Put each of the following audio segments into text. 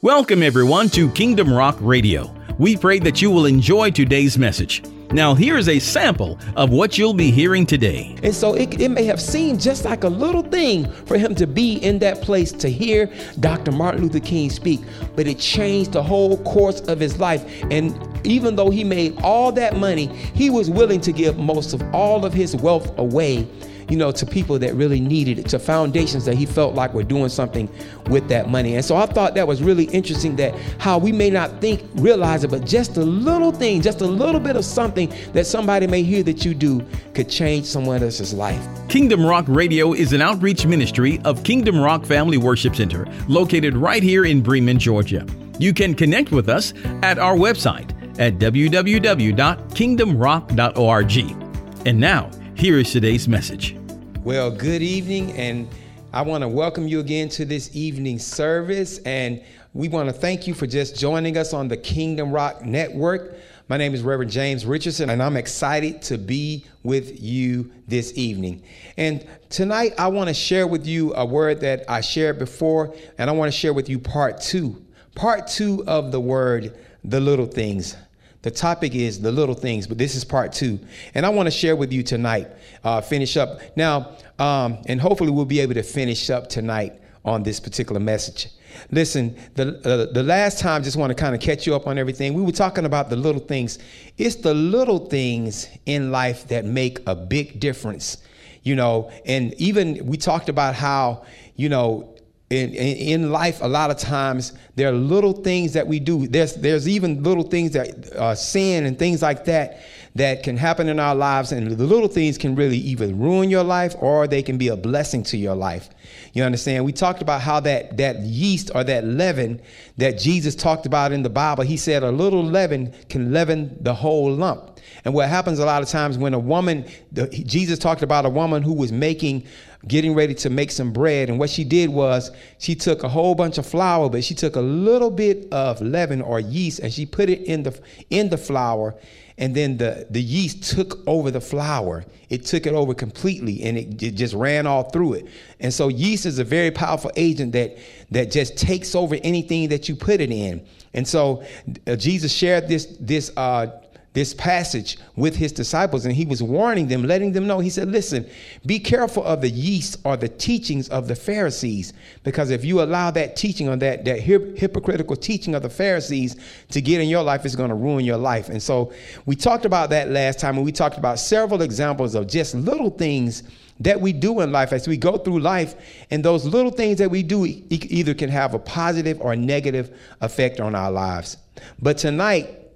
Welcome, everyone, to Kingdom Rock Radio. We pray that you will enjoy today's message. Now, here is a sample of what you'll be hearing today. And so it, it may have seemed just like a little thing for him to be in that place to hear Dr. Martin Luther King speak, but it changed the whole course of his life. And even though he made all that money, he was willing to give most of all of his wealth away you know, to people that really needed it, to foundations that he felt like were doing something with that money. And so I thought that was really interesting that how we may not think, realize it, but just a little thing, just a little bit of something that somebody may hear that you do could change someone else's life. Kingdom Rock Radio is an outreach ministry of Kingdom Rock Family Worship Center, located right here in Bremen, Georgia. You can connect with us at our website at www.kingdomrock.org. And now, here is today's message. Well, good evening, and I want to welcome you again to this evening service. And we want to thank you for just joining us on the Kingdom Rock Network. My name is Reverend James Richardson, and I'm excited to be with you this evening. And tonight, I want to share with you a word that I shared before, and I want to share with you part two. Part two of the word, the little things. The topic is the little things, but this is part two. And I want to share with you tonight, uh, finish up. Now, um, and hopefully we'll be able to finish up tonight on this particular message. Listen, the, uh, the last time, just want to kind of catch you up on everything. We were talking about the little things. It's the little things in life that make a big difference, you know. And even we talked about how, you know, in, in, life, a lot of times there are little things that we do. There's there's even little things that uh, sin and things like that that can happen in our lives, and the little things can really either ruin your life or they can be a blessing to your life. You understand? We talked about how that that yeast or that leaven that Jesus talked about in the Bible. He said a little leaven can leaven the whole lump. And what happens a lot of times when a woman, the, Jesus talked about a woman who was making getting ready to make some bread. And what she did was she took a whole bunch of flour, but she took a little bit of leaven or yeast and she put it in the in the flour. And then the, the yeast took over the flour. It took it over completely and it, it just ran all through it. And so yeast is a very powerful agent that that just takes over anything that you put it in. And so uh, Jesus shared this this uh, this passage with his disciples and he was warning them, letting them know. He said, Listen, be careful of the yeast or the teachings of the Pharisees, because if you allow that teaching or that, that hypocritical teaching of the Pharisees to get in your life, it's going to ruin your life. And so we talked about that last time, and we talked about several examples of just little things that we do in life as we go through life. And those little things that we do either can have a positive or negative effect on our lives. But tonight,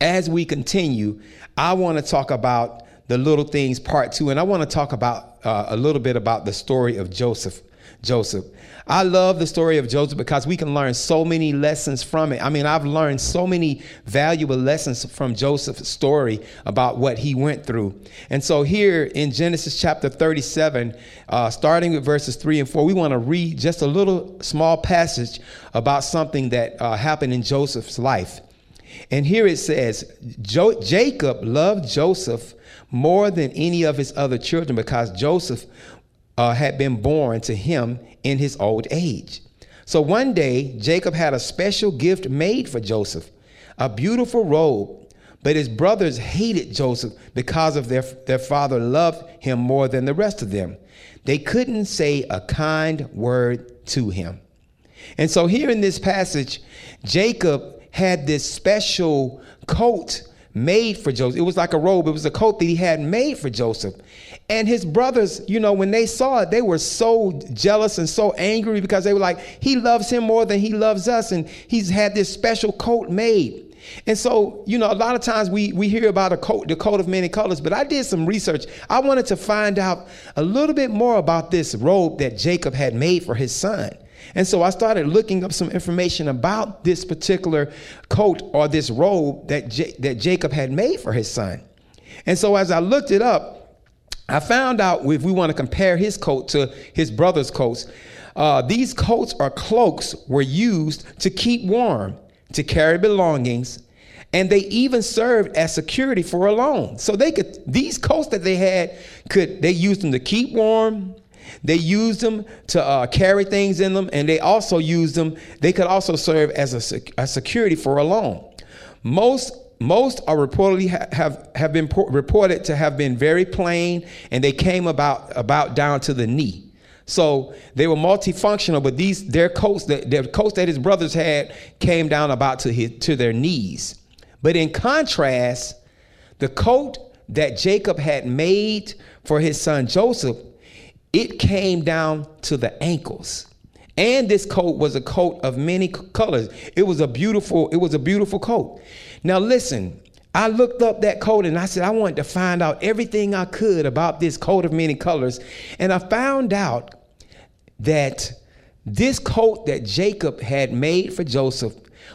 as we continue, I want to talk about the little things part two, and I want to talk about uh, a little bit about the story of Joseph. Joseph. I love the story of Joseph because we can learn so many lessons from it. I mean, I've learned so many valuable lessons from Joseph's story about what he went through. And so, here in Genesis chapter 37, uh, starting with verses 3 and 4, we want to read just a little small passage about something that uh, happened in Joseph's life. And here it says jo- Jacob loved Joseph more than any of his other children because Joseph uh, had been born to him in his old age. So one day, Jacob had a special gift made for Joseph a beautiful robe. But his brothers hated Joseph because of their, their father loved him more than the rest of them. They couldn't say a kind word to him. And so, here in this passage, Jacob had this special coat made for Joseph. It was like a robe, it was a coat that he had made for Joseph. And his brothers, you know, when they saw it, they were so jealous and so angry because they were like, he loves him more than he loves us. And he's had this special coat made. And so, you know, a lot of times we, we hear about a coat, the coat of many colors, but I did some research. I wanted to find out a little bit more about this robe that Jacob had made for his son. And so I started looking up some information about this particular coat or this robe that, J- that Jacob had made for his son. And so as I looked it up, I found out if we want to compare his coat to his brother's coats, uh, these coats or cloaks were used to keep warm, to carry belongings, and they even served as security for a loan. So they could these coats that they had could they used them to keep warm, They used them to uh, carry things in them, and they also used them. They could also serve as a, sec- a security for a loan. Most most are reportedly ha- have have been po- reported to have been very plain, and they came about about down to the knee. So they were multifunctional, but these their coats that their coats that his brothers had came down about to his to their knees. But in contrast, the coat that Jacob had made for his son Joseph, it came down to the ankles. And this coat was a coat of many colors. It was a beautiful, it was a beautiful coat. Now listen, I looked up that coat and I said I wanted to find out everything I could about this coat of many colors. And I found out that this coat that Jacob had made for Joseph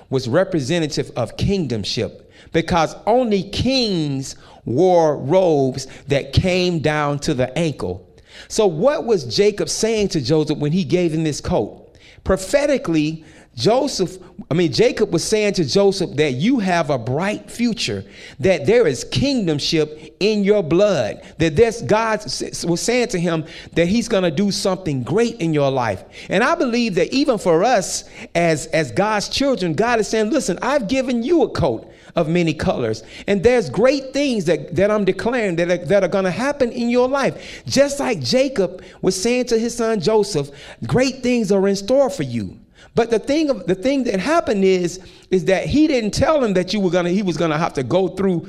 was representative of kingdomship because only kings wore robes that came down to the ankle. So, what was Jacob saying to Joseph when he gave him this coat? Prophetically, Joseph, I mean, Jacob was saying to Joseph that you have a bright future, that there is kingdomship in your blood, that this God was saying to him that he's going to do something great in your life. And I believe that even for us as, as God's children, God is saying, listen, I've given you a coat of many colors. And there's great things that, that I'm declaring that are, that are going to happen in your life. Just like Jacob was saying to his son Joseph, great things are in store for you. But the thing of the thing that happened is is that he didn't tell him that you were gonna he was gonna have to go through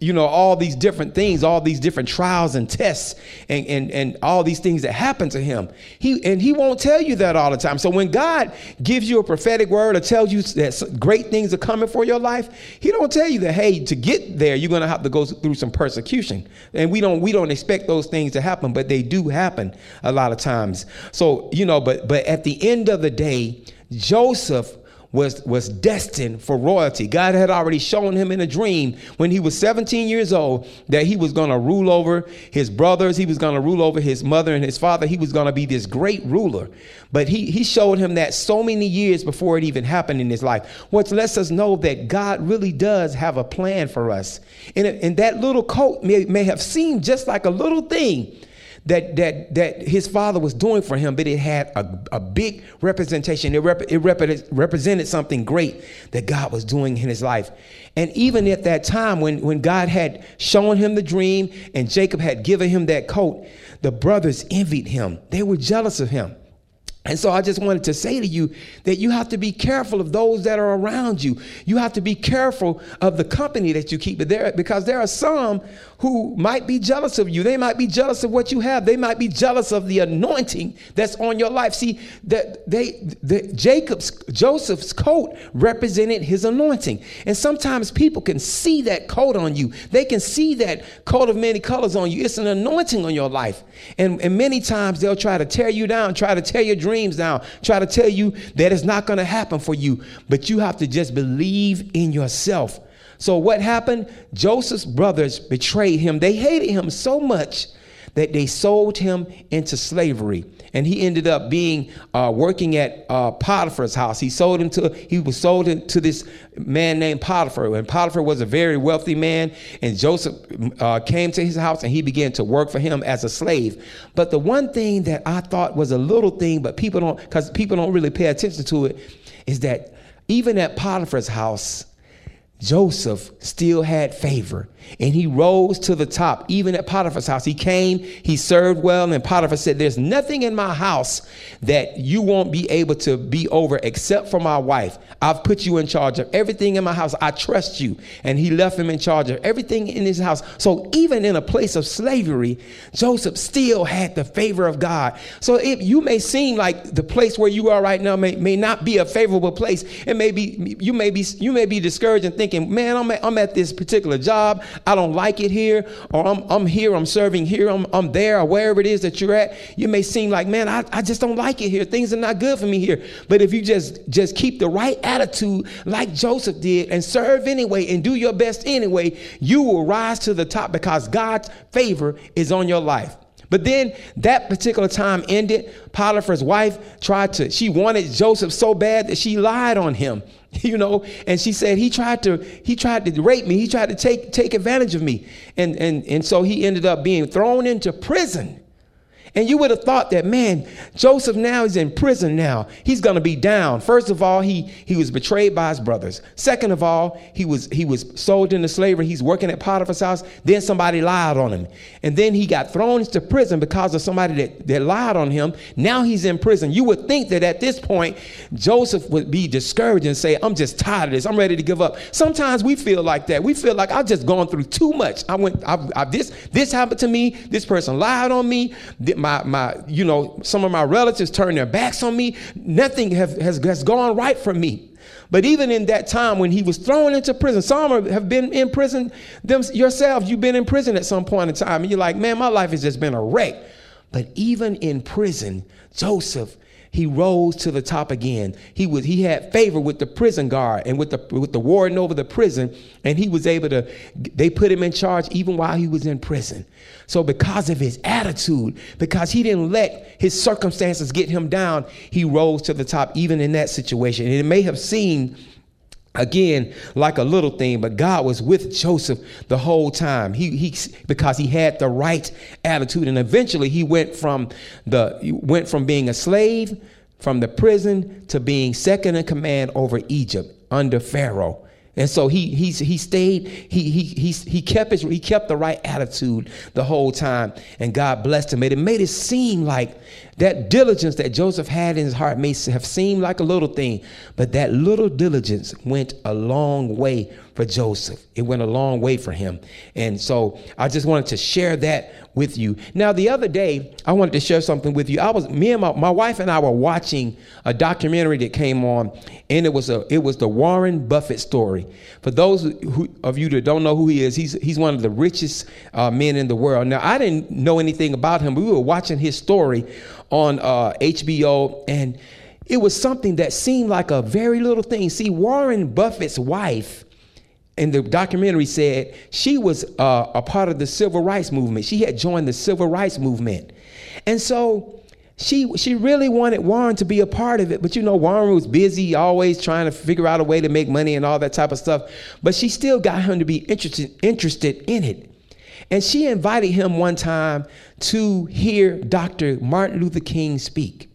you know all these different things all these different trials and tests and, and and all these things that happen to him. He and he won't tell you that all the time. So when god gives you a prophetic word or tells you that great things are coming for your life he don't tell you that hey to get there you're going to have to go through some persecution. And we don't we don't expect those things to happen but they do happen a lot of times. So you know but but at the end of the day Joseph was, was destined for royalty. God had already shown him in a dream when he was 17 years old that he was going to rule over his brothers, he was going to rule over his mother and his father. He was going to be this great ruler. But he, he showed him that so many years before it even happened in his life, which lets us know that God really does have a plan for us. And, and that little coat may, may have seemed just like a little thing that that that his father was doing for him, but it had a, a big representation. It, rep, it rep, represented something great that God was doing in his life. And even at that time, when, when God had shown him the dream and Jacob had given him that coat, the brothers envied him. They were jealous of him. And so I just wanted to say to you that you have to be careful of those that are around you. You have to be careful of the company that you keep there because there are some who might be jealous of you. They might be jealous of what you have. They might be jealous of the anointing that's on your life. See, that they the, Jacob's Joseph's coat represented his anointing. And sometimes people can see that coat on you. They can see that coat of many colors on you. It's an anointing on your life. And, and many times they'll try to tear you down, try to tear your dreams down, try to tell you that it's not going to happen for you. But you have to just believe in yourself so what happened? Joseph's brothers betrayed him. They hated him so much that they sold him into slavery. And he ended up being uh, working at uh, Potiphar's house. He sold him to he was sold to this man named Potiphar. And Potiphar was a very wealthy man. And Joseph uh, came to his house and he began to work for him as a slave. But the one thing that I thought was a little thing, but people don't because people don't really pay attention to it, is that even at Potiphar's house, Joseph still had favor and he rose to the top, even at Potiphar's house. He came, he served well, and Potiphar said, There's nothing in my house that you won't be able to be over except for my wife. I've put you in charge of everything in my house. I trust you. And he left him in charge of everything in his house. So even in a place of slavery, Joseph still had the favor of God. So if you may seem like the place where you are right now may, may not be a favorable place, it may be you may be you may be discouraged and thinking, man, I'm at, I'm at this particular job. I don't like it here, or I'm, I'm here, I'm serving here, I'm, I'm there, or wherever it is that you're at. You may seem like, man, I, I just don't like it here. Things are not good for me here. But if you just, just keep the right attitude like Joseph did and serve anyway and do your best anyway, you will rise to the top because God's favor is on your life. But then that particular time ended. Potiphar's wife tried to, she wanted Joseph so bad that she lied on him, you know, and she said he tried to, he tried to rape me, he tried to take take advantage of me. And and and so he ended up being thrown into prison. And you would have thought that, man, Joseph now is in prison now. He's going to be down. First of all, he, he was betrayed by his brothers. Second of all, he was, he was sold into slavery. He's working at Potiphar's house. Then somebody lied on him. And then he got thrown into prison because of somebody that, that lied on him. Now he's in prison. You would think that at this point, Joseph would be discouraged and say, I'm just tired of this. I'm ready to give up. Sometimes we feel like that. We feel like I've just gone through too much. I went, I've, I've, this, this happened to me. This person lied on me. My, my, you know, some of my relatives turned their backs on me. Nothing have, has, has gone right for me. But even in that time when he was thrown into prison, some have been in prison them, yourselves. You've been in prison at some point in time, and you're like, man, my life has just been a wreck. But even in prison, Joseph he rose to the top again. He was he had favor with the prison guard and with the with the warden over the prison, and he was able to. They put him in charge even while he was in prison. So because of his attitude, because he didn't let his circumstances get him down, he rose to the top even in that situation. And it may have seemed again like a little thing but god was with joseph the whole time he, he because he had the right attitude and eventually he went from the went from being a slave from the prison to being second in command over egypt under pharaoh and so he he he stayed he he he he kept his he kept the right attitude the whole time and God blessed him. and it made it seem like that diligence that Joseph had in his heart may have seemed like a little thing, but that little diligence went a long way for Joseph. It went a long way for him. And so I just wanted to share that with you. Now, the other day, I wanted to share something with you. I was me and my, my wife and I were watching a documentary that came on, and it was a it was the Warren Buffett story. For those who, of you that don't know who he is, he's he's one of the richest uh, men in the world. Now, I didn't know anything about him. But We were watching his story on uh, HBO, and it was something that seemed like a very little thing. See, Warren Buffett's wife in the documentary said she was uh, a part of the civil rights movement. She had joined the civil rights movement. And so she she really wanted Warren to be a part of it, but you know Warren was busy, always trying to figure out a way to make money and all that type of stuff. But she still got him to be interested interested in it. And she invited him one time to hear Dr. Martin Luther King speak.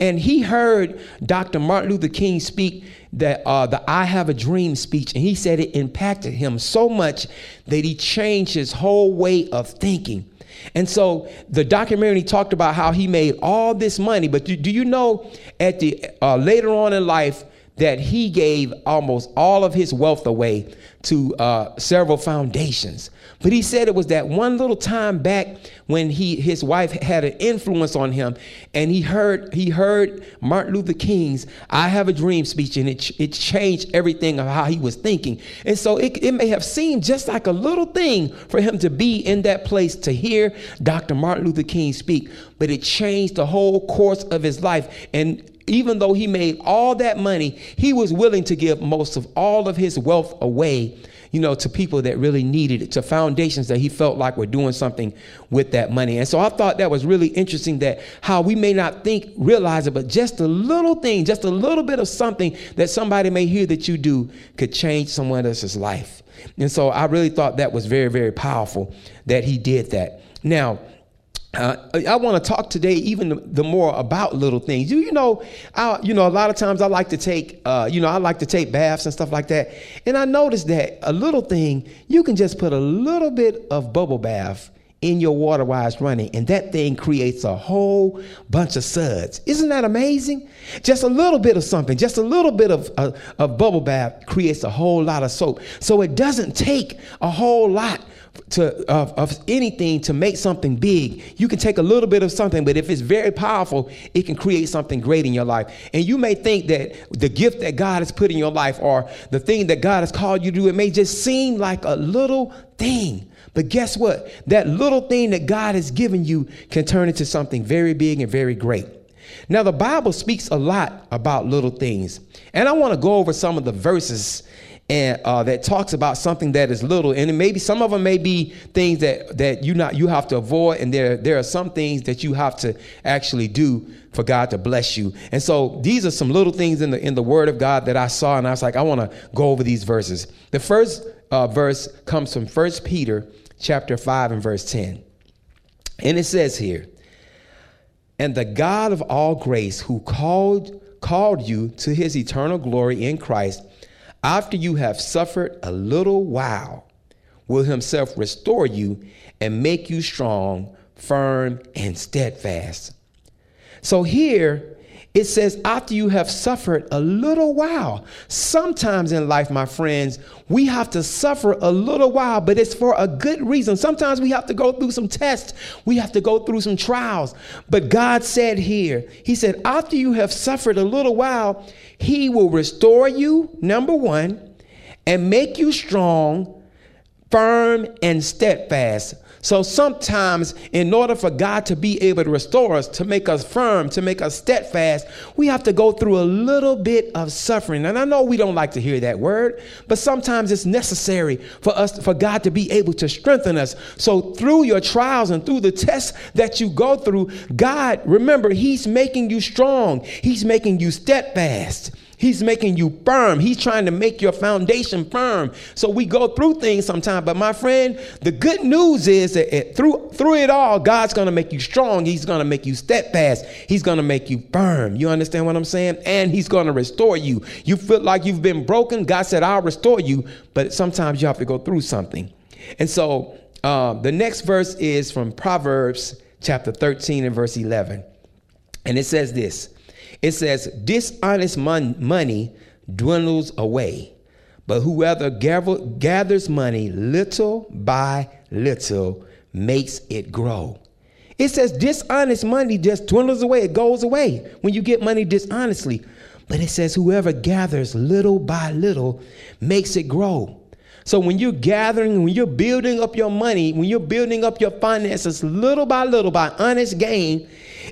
And he heard Dr. Martin Luther King speak that uh, the I Have a Dream speech, and he said it impacted him so much that he changed his whole way of thinking. And so the documentary talked about how he made all this money, but do, do you know at the uh, later on in life that he gave almost all of his wealth away to uh, several foundations. But he said it was that one little time back when he his wife had an influence on him, and he heard he heard Martin Luther King's "I Have a Dream" speech, and it it changed everything of how he was thinking. And so it, it may have seemed just like a little thing for him to be in that place to hear Dr. Martin Luther King speak, but it changed the whole course of his life. And even though he made all that money, he was willing to give most of all of his wealth away, you know, to people that really needed it, to foundations that he felt like were doing something with that money. And so I thought that was really interesting that how we may not think, realize it, but just a little thing, just a little bit of something that somebody may hear that you do could change someone else's life. And so I really thought that was very, very powerful that he did that. Now, uh, I want to talk today even the, the, more about little things. You, you know, I, you know, a lot of times I like to take, uh, you know, I like to take baths and stuff like that. And I noticed that a little thing, you can just put a little bit of bubble bath in your water while it's running, and that thing creates a whole bunch of suds. Isn't that amazing? Just a little bit of something, just a little bit of, uh, of bubble bath creates a whole lot of soap. So it doesn't take a whole lot to of, of anything to make something big. You can take a little bit of something, but if it's very powerful, it can create something great in your life. And you may think that the gift that God has put in your life or the thing that God has called you to do, it may just seem like a little thing. But guess what? That little thing that God has given you can turn into something very big and very great. Now, the Bible speaks a lot about little things. And I want to go over some of the verses and uh, that talks about something that is little, and maybe some of them may be things that that you not you have to avoid, and there there are some things that you have to actually do for God to bless you. And so these are some little things in the in the Word of God that I saw, and I was like, I want to go over these verses. The first uh, verse comes from First Peter chapter five and verse ten, and it says here. And the God of all grace, who called called you to his eternal glory in Christ, after you have suffered a little while, will himself restore you and make you strong, firm, and steadfast. So here it says, after you have suffered a little while. Sometimes in life, my friends, we have to suffer a little while, but it's for a good reason. Sometimes we have to go through some tests, we have to go through some trials. But God said here, He said, after you have suffered a little while, He will restore you, number one, and make you strong, firm, and steadfast. So sometimes, in order for God to be able to restore us, to make us firm, to make us steadfast, we have to go through a little bit of suffering. And I know we don't like to hear that word, but sometimes it's necessary for us, for God to be able to strengthen us. So through your trials and through the tests that you go through, God, remember, He's making you strong. He's making you steadfast. He's making you firm. He's trying to make your foundation firm. So we go through things sometimes. But my friend, the good news is that it, through through it all, God's going to make you strong. He's going to make you steadfast. He's going to make you firm. You understand what I'm saying? And He's going to restore you. You feel like you've been broken. God said, "I'll restore you." But sometimes you have to go through something. And so uh, the next verse is from Proverbs chapter 13 and verse 11, and it says this. It says, dishonest mon- money dwindles away, but whoever gather- gathers money little by little makes it grow. It says dishonest money just dwindles away, it goes away when you get money dishonestly. But it says whoever gathers little by little makes it grow. So when you're gathering, when you're building up your money, when you're building up your finances little by little by honest gain,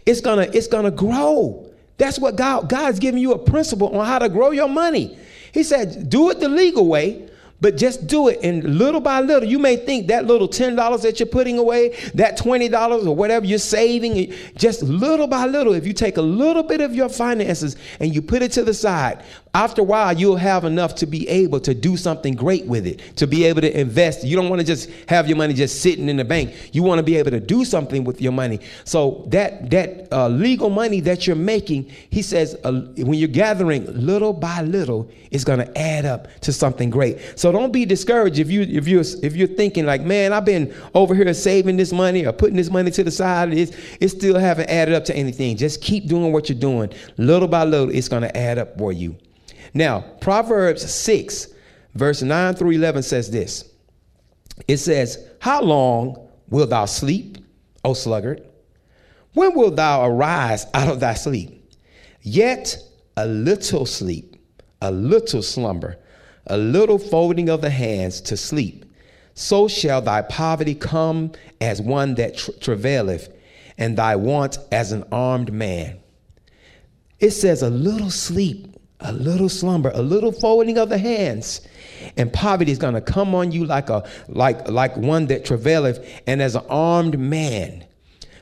it's gonna it's gonna grow. That's what God God's giving you a principle on how to grow your money. He said, do it the legal way, but just do it. And little by little, you may think that little $10 that you're putting away, that $20 or whatever you're saving, just little by little, if you take a little bit of your finances and you put it to the side, after a while, you'll have enough to be able to do something great with it, to be able to invest. You don't want to just have your money just sitting in the bank. You want to be able to do something with your money. So that that uh, legal money that you're making, he says, uh, when you're gathering little by little, it's going to add up to something great. So don't be discouraged if you if you if you're thinking like, man, I've been over here saving this money or putting this money to the side. It's it still haven't added up to anything. Just keep doing what you're doing. Little by little, it's going to add up for you. Now, Proverbs 6, verse 9 through 11 says this It says, How long wilt thou sleep, O sluggard? When wilt thou arise out of thy sleep? Yet a little sleep, a little slumber, a little folding of the hands to sleep. So shall thy poverty come as one that tra- travaileth, and thy want as an armed man. It says, A little sleep, a little slumber, a little folding of the hands, and poverty is going to come on you like a like like one that travaileth, and as an armed man.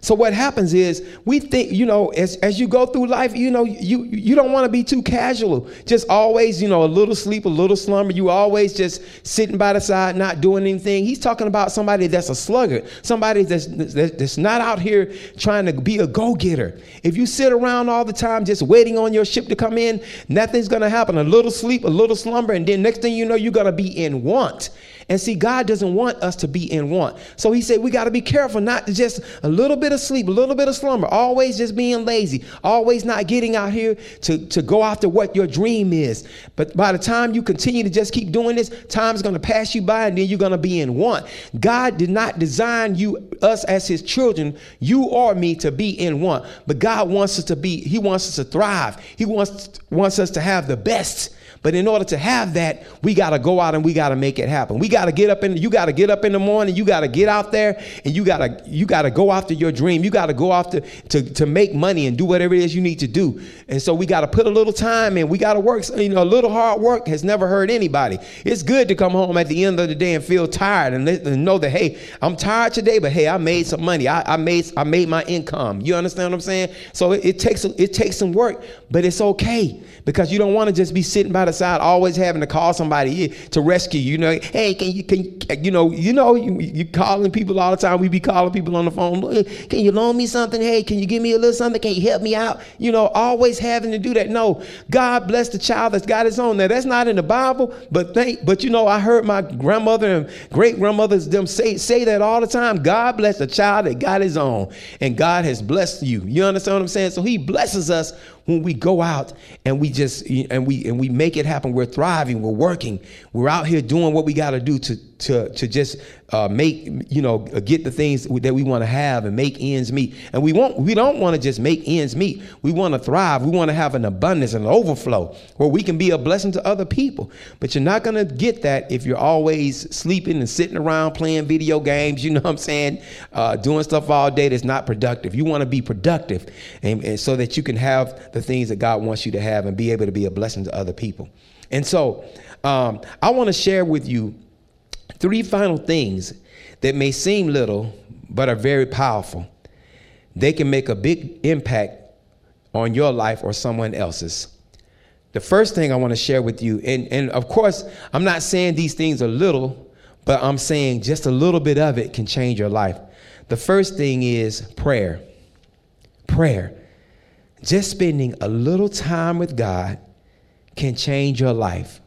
So what happens is we think, you know, as, as you go through life, you know, you you don't want to be too casual. Just always, you know, a little sleep, a little slumber. You always just sitting by the side, not doing anything. He's talking about somebody that's a sluggard, somebody that's that's not out here trying to be a go-getter. If you sit around all the time just waiting on your ship to come in, nothing's gonna happen. A little sleep, a little slumber, and then next thing you know, you're gonna be in want. And see, God doesn't want us to be in want. So he said we got to be careful not to just a little bit of sleep, a little bit of slumber, always just being lazy, always not getting out here to, to go after what your dream is. But by the time you continue to just keep doing this, time's going to pass you by and then you're going to be in want. God did not design you, us as his children, you or me to be in want. But God wants us to be, he wants us to thrive. He wants, wants us to have the best. But in order to have that, we got to go out and we got to make it happen. We got to get up in you got to get up in the morning, you got to get out there and you got to you got to go after your dream. You got to go after to to make money and do whatever it is you need to do. And so we got to put a little time in. We got to work, you know, a little hard work has never hurt anybody. It's good to come home at the end of the day and feel tired and, and know that hey, I'm tired today, but hey, I made some money. I, I made I made my income. You understand what I'm saying? So it, it takes it takes some work, but it's okay because you don't want to just be sitting by the always having to call somebody to rescue you. You know, hey, can you can you know you know you, you calling people all the time. We be calling people on the phone. Can you loan me something? Hey, can you give me a little something? Can you help me out? You know, always having to do that. No, God bless the child that's got his own. Now that's not in the Bible, but think. But you know, I heard my grandmother and great grandmothers them say say that all the time. God bless the child that got his own, and God has blessed you. You understand what I'm saying? So He blesses us when we go out and we just and we and we make it happen. We're thriving. We're working. We're out here doing what we got to do to to to just uh, make you know get the things that we want to have and make ends meet. And we want we don't want to just make ends meet. We want to thrive. We want to have an abundance and an overflow where we can be a blessing to other people. But you're not going to get that if you're always sleeping and sitting around playing video games. You know what I'm saying? Uh, doing stuff all day that's not productive. You want to be productive, and, and so that you can have the things that God wants you to have and be able to be a blessing to other people. And so um, I want to share with you Three final things that may seem little but are very powerful. They can make a big impact on your life or someone else's. The first thing I want to share with you, and, and of course, I'm not saying these things are little, but I'm saying just a little bit of it can change your life. The first thing is prayer. Prayer. Just spending a little time with God can change your life.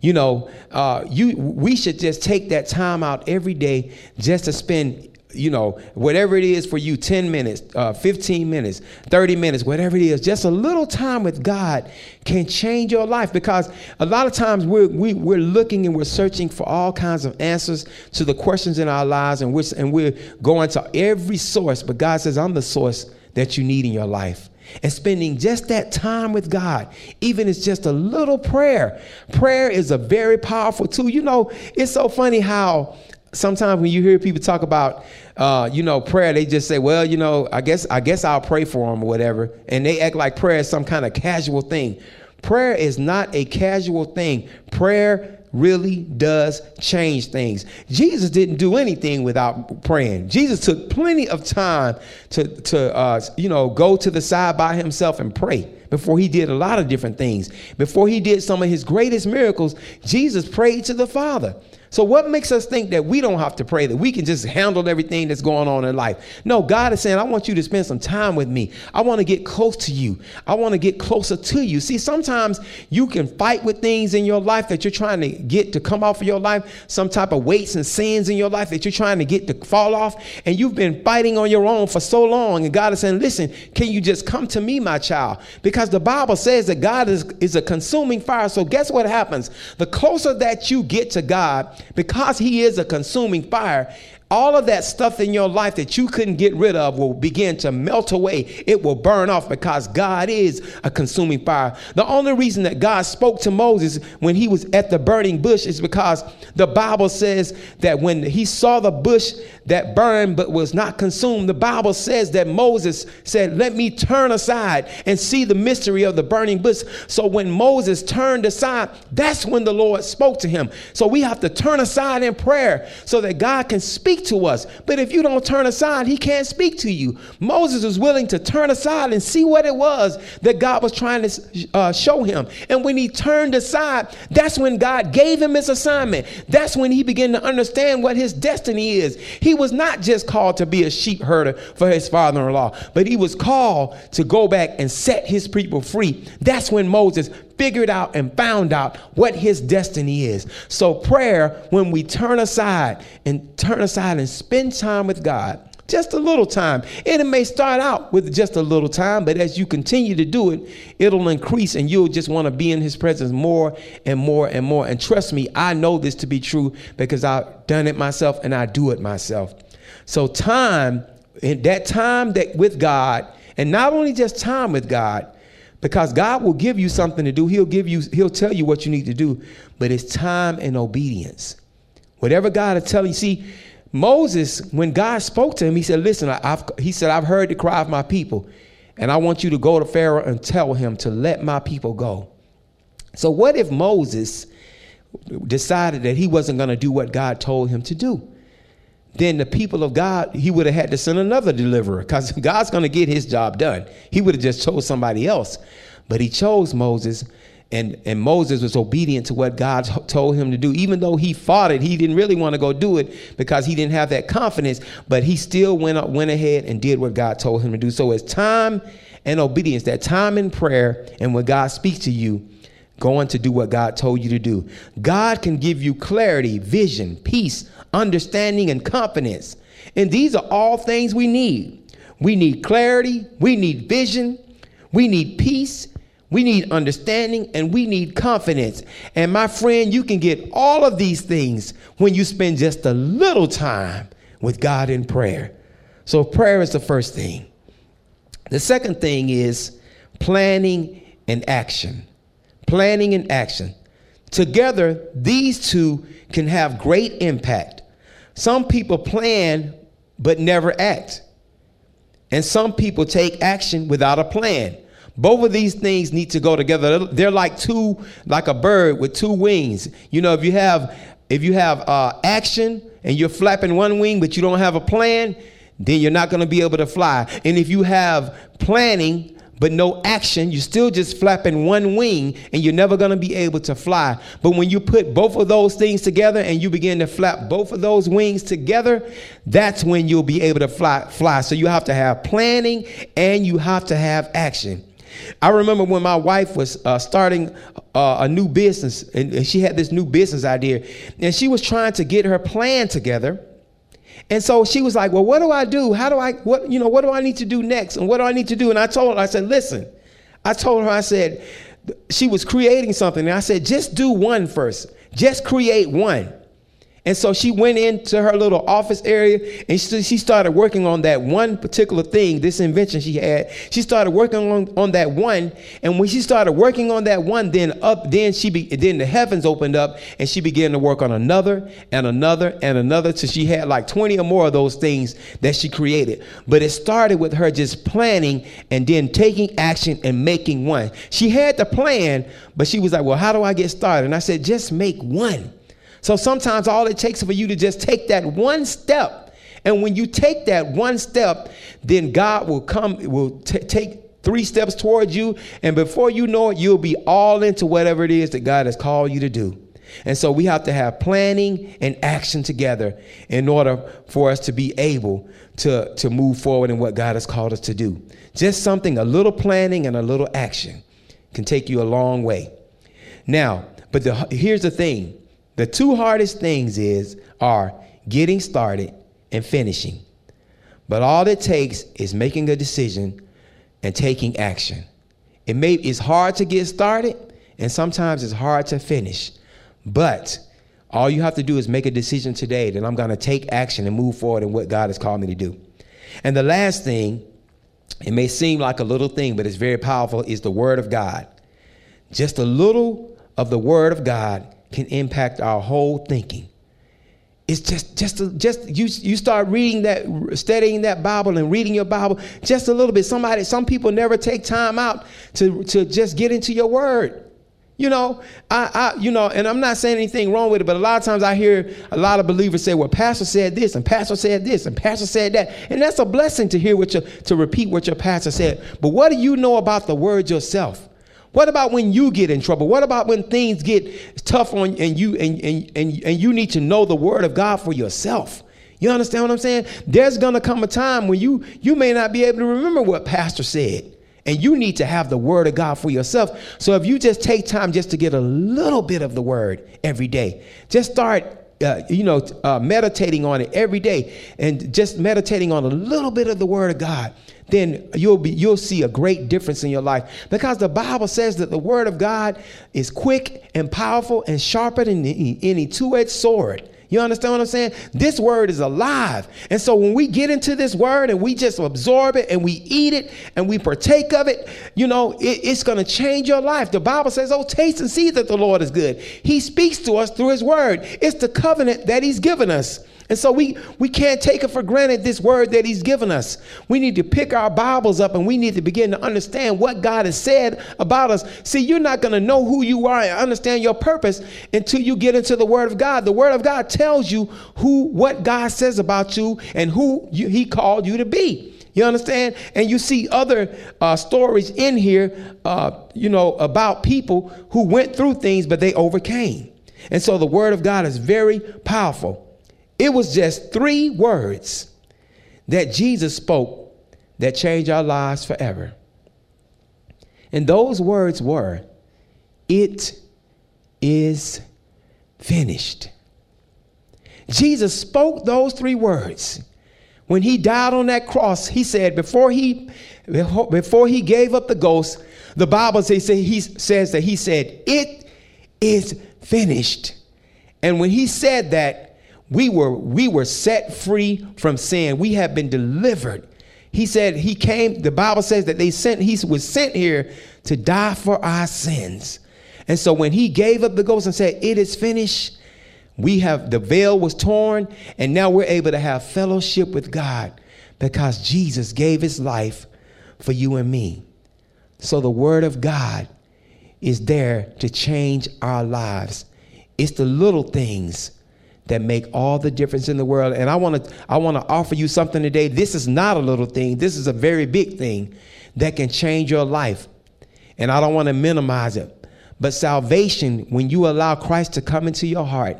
You know, uh, you we should just take that time out every day just to spend you know, whatever it is for you 10 minutes, uh, 15 minutes, 30 minutes, whatever it is, just a little time with God can change your life because a lot of times we're, we, are we are looking and we're searching for all kinds of answers to the questions in our lives and we're, and we're going to every source. But God says, I'm the source that you need in your life and spending just that time with God, even it's just a little prayer. Prayer is a very powerful tool. You know, it's so funny how sometimes when you hear people talk about uh, you know prayer they just say well you know i guess i guess i'll pray for them or whatever and they act like prayer is some kind of casual thing prayer is not a casual thing prayer really does change things. Jesus didn't do anything without praying. Jesus took plenty of time to, to uh, you know, go to the side by himself and pray before he did a lot of different things. Before he did some of his greatest miracles, Jesus prayed to the Father. So, what makes us think that we don't have to pray, that we can just handle everything that's going on in life? No, God is saying, I want you to spend some time with me. I want to get close to you. I want to get closer to you. See, sometimes you can fight with things in your life that you're trying to get to come off of your life, some type of weights and sins in your life that you're trying to get to fall off, and you've been fighting on your own for so long. And God is saying, Listen, can you just come to me, my child? Because the Bible says that God is, is a consuming fire. So, guess what happens? The closer that you get to God, because he is a consuming fire, all of that stuff in your life that you couldn't get rid of will begin to melt away. It will burn off because God is a consuming fire. The only reason that God spoke to Moses when he was at the burning bush is because the Bible says that when he saw the bush that burned but was not consumed, the Bible says that Moses said, Let me turn aside and see the mystery of the burning bush. So when Moses turned aside, that's when the Lord spoke to him. So we have to turn aside in prayer so that God can speak speak to us. But if you don't turn aside, he can't speak to you. Moses was willing to turn aside and see what it was that God was trying to uh, show him. And when he turned aside, that's when God gave him his assignment. That's when he began to understand what his destiny is. He was not just called to be a sheep herder for his father in law, but he was called to go back and set his people free. That's when Moses figured out and found out what his destiny is. So, prayer, when we turn aside and turn aside and spend time with God, just a little time. And it may start out with just a little time, but as you continue to do it, it'll increase and you'll just want to be in his presence more and more and more. And trust me, I know this to be true because I've done it myself and I do it myself. So time, that time that with God, and not only just time with God, because God will give you something to do. He'll give you, he'll tell you what you need to do, but it's time and obedience. Whatever God is telling you. See, Moses, when God spoke to him, he said, Listen, I've, he said, I've heard the cry of my people, and I want you to go to Pharaoh and tell him to let my people go. So, what if Moses decided that he wasn't going to do what God told him to do? Then the people of God, he would have had to send another deliverer because God's going to get his job done. He would have just chose somebody else. But he chose Moses and, and Moses was obedient to what God told him to do. Even though he fought it, he didn't really want to go do it because he didn't have that confidence, but he still went, up, went ahead and did what God told him to do. So it's time and obedience, that time in prayer, and when God speaks to you, going to do what God told you to do. God can give you clarity, vision, peace, understanding, and confidence. And these are all things we need. We need clarity, we need vision, we need peace, we need understanding and we need confidence. And my friend, you can get all of these things when you spend just a little time with God in prayer. So, prayer is the first thing. The second thing is planning and action. Planning and action. Together, these two can have great impact. Some people plan but never act. And some people take action without a plan. Both of these things need to go together. They're like two, like a bird with two wings. You know, if you have if you have uh, action and you're flapping one wing, but you don't have a plan, then you're not going to be able to fly. And if you have planning but no action, you're still just flapping one wing and you're never going to be able to fly. But when you put both of those things together and you begin to flap both of those wings together, that's when you'll be able to fly fly. So you have to have planning and you have to have action. I remember when my wife was uh, starting uh, a new business, and, and she had this new business idea, and she was trying to get her plan together. And so she was like, "Well, what do I do? How do I what you know, what do I need to do next? And what do I need to do?" And I told her I said, "Listen." I told her I said she was creating something and I said, "Just do one first. Just create one." And so she went into her little office area and she started working on that one particular thing, this invention she had. She started working on, on that one. And when she started working on that one, then up, then she be, then the heavens opened up and she began to work on another and another and another till she had like 20 or more of those things that she created. But it started with her just planning and then taking action and making one. She had the plan, but she was like, well, how do I get started? And I said, just make one. So sometimes all it takes for you to just take that one step. And when you take that one step, then God will come, will t- take three steps towards you. And before you know it, you'll be all into whatever it is that God has called you to do. And so we have to have planning and action together in order for us to be able to, to move forward in what God has called us to do. Just something, a little planning and a little action can take you a long way. Now, but the, here's the thing the two hardest things is are getting started and finishing. But all it takes is making a decision and taking action. It may it's hard to get started and sometimes it's hard to finish. But all you have to do is make a decision today that I'm going to take action and move forward in what God has called me to do. And the last thing, it may seem like a little thing, but it's very powerful, is the Word of God. Just a little of the Word of God can impact our whole thinking. It's just just just you you start reading that studying that Bible and reading your Bible just a little bit. Somebody some people never take time out to to just get into your word. You know, I, I, you know, and I'm not saying anything wrong with it, but a lot of times I hear a lot of believers say, "Well, pastor said this, and pastor said this, and pastor said that," and that's a blessing to hear what your to repeat what your pastor said. But what do you know about the word yourself? What about when you get in trouble? What about when things get tough on and you and, and, and, and you need to know the word of God for yourself? You understand what I'm saying? There's gonna come a time when you you may not be able to remember what pastor said. And you need to have the word of God for yourself. So if you just take time just to get a little bit of the word every day, just start uh, you know, uh, meditating on it every day and just meditating on a little bit of the word of God then you'll be you'll see a great difference in your life because the bible says that the word of god is quick and powerful and sharper than any, two-edged sword you understand what I'm saying? This word is alive. And so when we get into this word and we just absorb it and we eat it and we partake of it, you know, it, it's going to change your life. The Bible says, oh, taste and see that the Lord is good. He speaks to us through his word. It's the covenant that he's given us. And so we, we can't take it for granted, this word that he's given us. We need to pick our Bibles up and we need to begin to understand what God has said about us. See, you're not going to know who you are and understand your purpose until you get into the word of God. The word of God tells you who, what God says about you and who you, he called you to be. You understand? And you see other uh, stories in here, uh, you know, about people who went through things, but they overcame. And so the word of God is very powerful. It was just three words that Jesus spoke that changed our lives forever. And those words were, It is finished. Jesus spoke those three words. When he died on that cross, he said, before he, before he gave up the ghost, the Bible says, he says that he said, It is finished. And when he said that, we were, we were set free from sin. We have been delivered. He said he came, the Bible says that they sent, he was sent here to die for our sins. And so when he gave up the ghost and said, It is finished, we have the veil was torn, and now we're able to have fellowship with God because Jesus gave his life for you and me. So the word of God is there to change our lives. It's the little things that make all the difference in the world. And I want to I want to offer you something today. This is not a little thing. This is a very big thing that can change your life. And I don't want to minimize it. But salvation, when you allow Christ to come into your heart,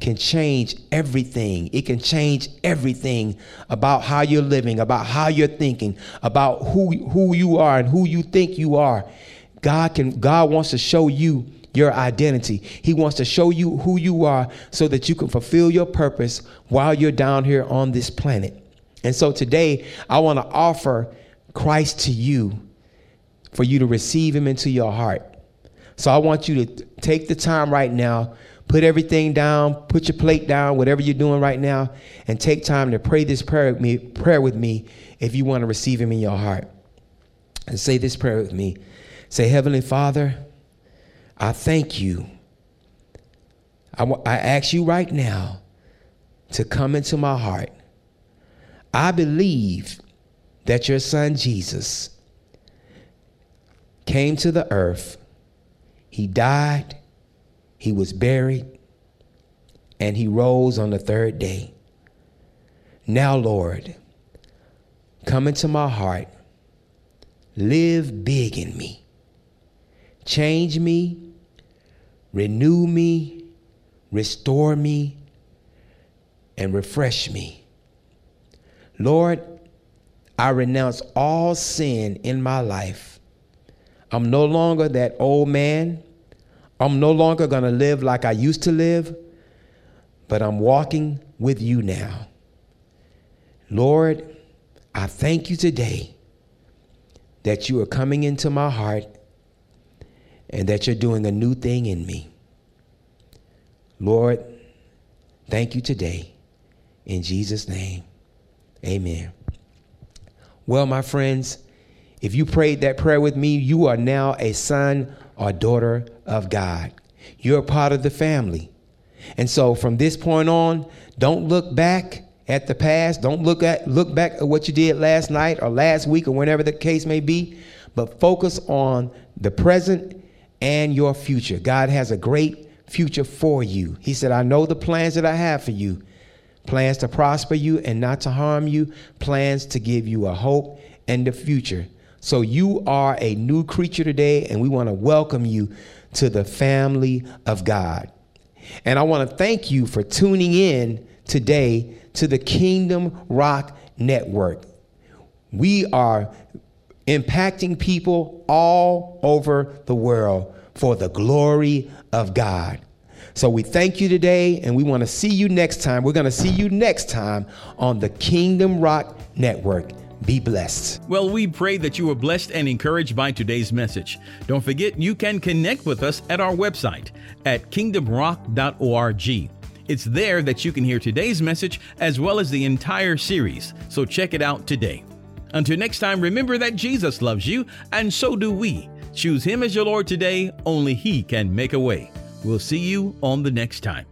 can change everything. It can change everything about how you're living, about how you're thinking, about who, who you are and who you think you are. God can God wants to show you your identity. He wants to show you who you are so that you can fulfill your purpose while you're down here on this planet. And so today I want to offer Christ to you for you to receive him into your heart. So I want you to take the time right now Put everything down, put your plate down, whatever you're doing right now, and take time to pray this prayer with me, prayer with me if you want to receive him in your heart. And say this prayer with me. Say, Heavenly Father, I thank you. I, I ask you right now to come into my heart. I believe that your son Jesus came to the earth. He died he was buried, and he rose on the third day. Now, Lord, come into my heart. Live big in me. Change me, renew me, restore me, and refresh me. Lord, I renounce all sin in my life. I'm no longer that old man I'm no longer going to live like I used to live, but I'm walking with you now. Lord, I thank you today that you are coming into my heart and that you're doing a new thing in me. Lord, thank you today. In Jesus' name, amen. Well, my friends, if you prayed that prayer with me, you are now a son or daughter of God. You're part of the family. And so from this point on, don't look back at the past. Don't look at look back at what you did last night or last week or whenever the case may be, but focus on the present and your future. God has a great future for you. He said, "I know the plans that I have for you. Plans to prosper you and not to harm you, plans to give you a hope and a future." So you are a new creature today, and we want to welcome you to the family of God. And I want to thank you for tuning in today to the Kingdom Rock Network. We are impacting people all over the world for the glory of God. So we thank you today, and we want to see you next time. We're going to see you next time on the Kingdom Rock Network. Be blessed. Well, we pray that you were blessed and encouraged by today's message. Don't forget, you can connect with us at our website at kingdomrock.org. It's there that you can hear today's message as well as the entire series, so check it out today. Until next time, remember that Jesus loves you, and so do we. Choose Him as your Lord today, only He can make a way. We'll see you on the next time.